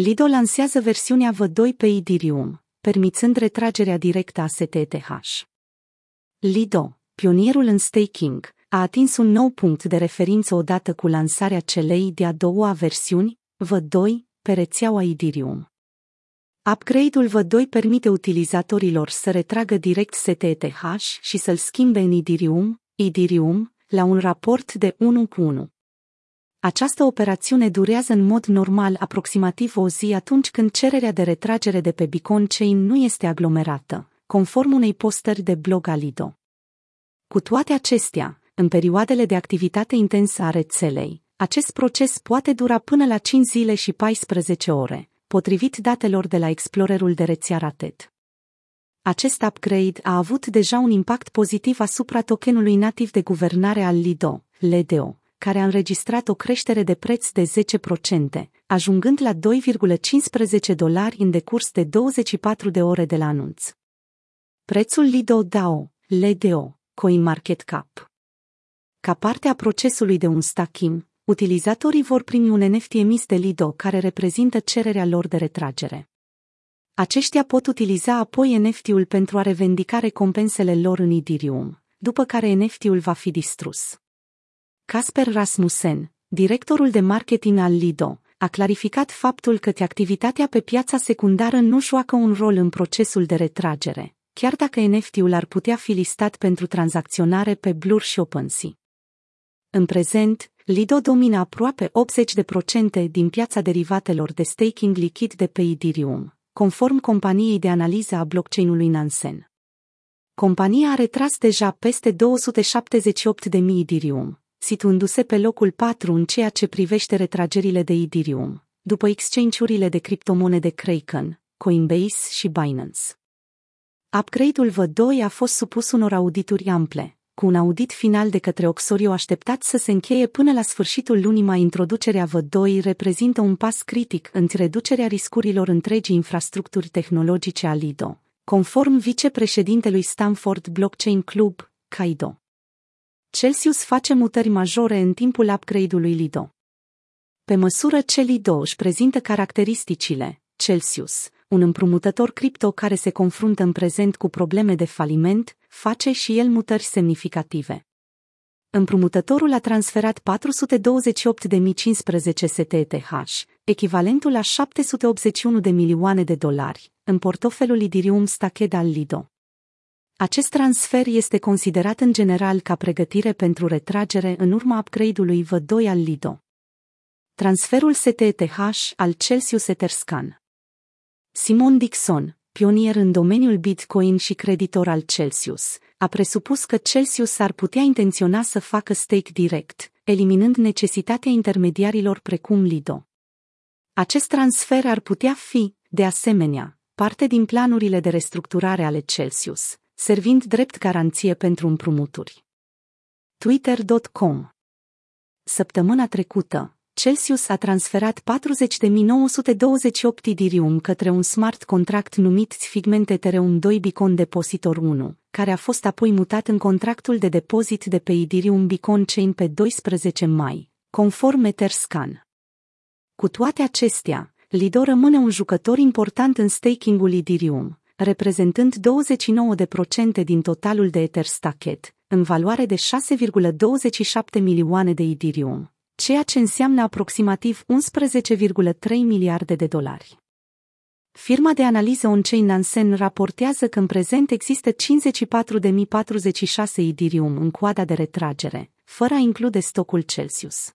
Lido lansează versiunea V2 pe Ethereum, permițând retragerea directă a STTH. Lido, pionierul în staking, a atins un nou punct de referință odată cu lansarea celei de-a doua versiuni, V2, pe rețeaua Ethereum. Upgrade-ul V2 permite utilizatorilor să retragă direct STTH și să-l schimbe în Ethereum, Ethereum, la un raport de 1 cu 1. Această operațiune durează în mod normal aproximativ o zi atunci când cererea de retragere de pe Bitcoin Chain nu este aglomerată, conform unei postări de blog Alido. Cu toate acestea, în perioadele de activitate intensă a rețelei, acest proces poate dura până la 5 zile și 14 ore, potrivit datelor de la explorerul de rețea Ratet. Acest upgrade a avut deja un impact pozitiv asupra tokenului nativ de guvernare al Lido, LEDO, care a înregistrat o creștere de preț de 10%, ajungând la 2,15 dolari în decurs de 24 de ore de la anunț. Prețul Lido DAO, LEDO, CoinMarketCap. Ca parte a procesului de un stacking, utilizatorii vor primi un NFT emis de Lido care reprezintă cererea lor de retragere. Aceștia pot utiliza apoi NFT-ul pentru a revendica recompensele lor în Ethereum, după care NFT-ul va fi distrus. Casper Rasmussen, directorul de marketing al Lido, a clarificat faptul că activitatea pe piața secundară nu joacă un rol în procesul de retragere, chiar dacă NFT-ul ar putea fi listat pentru tranzacționare pe Blur și OpenSea. În prezent, Lido domină aproape 80% din piața derivatelor de staking lichid de pe Ethereum, conform companiei de analiză a blockchain-ului Nansen. Compania a retras deja peste 278.000 Ethereum, situându-se pe locul 4 în ceea ce privește retragerile de Ethereum, după exchange-urile de criptomonede Kraken, Coinbase și Binance. Upgrade-ul V2 a fost supus unor audituri ample, cu un audit final de către Oxorio așteptat să se încheie până la sfârșitul lunii mai introducerea V2 reprezintă un pas critic în reducerea riscurilor întregii infrastructuri tehnologice a Lido, conform vicepreședintelui Stanford Blockchain Club, Kaido. Celsius face mutări majore în timpul upgrade-ului Lido. Pe măsură ce Lido își prezintă caracteristicile, Celsius, un împrumutător cripto care se confruntă în prezent cu probleme de faliment, face și el mutări semnificative. Împrumutătorul a transferat 428.015 STTH, echivalentul la 781 de milioane de dolari, în portofelul Idirium Staked al Lido. Acest transfer este considerat în general ca pregătire pentru retragere în urma upgrade-ului V2 al Lido. Transferul STTH al Celsius Etherscan Simon Dixon, pionier în domeniul Bitcoin și creditor al Celsius, a presupus că Celsius ar putea intenționa să facă stake direct, eliminând necesitatea intermediarilor precum Lido. Acest transfer ar putea fi, de asemenea, parte din planurile de restructurare ale Celsius, servind drept garanție pentru împrumuturi. Twitter.com Săptămâna trecută, Celsius a transferat 40.928 Ethereum către un smart contract numit Figment Ethereum 2 Beacon Depositor 1, care a fost apoi mutat în contractul de depozit de pe Ethereum Beacon Chain pe 12 mai, conform Etherscan. Cu toate acestea, Lido rămâne un jucător important în staking-ul Ethereum, reprezentând 29% din totalul de Ether Stacket, în valoare de 6,27 milioane de Ethereum, ceea ce înseamnă aproximativ 11,3 miliarde de dolari. Firma de analiză on-chain Nansen raportează că în prezent există 54.046 Ethereum în coada de retragere, fără a include stocul Celsius.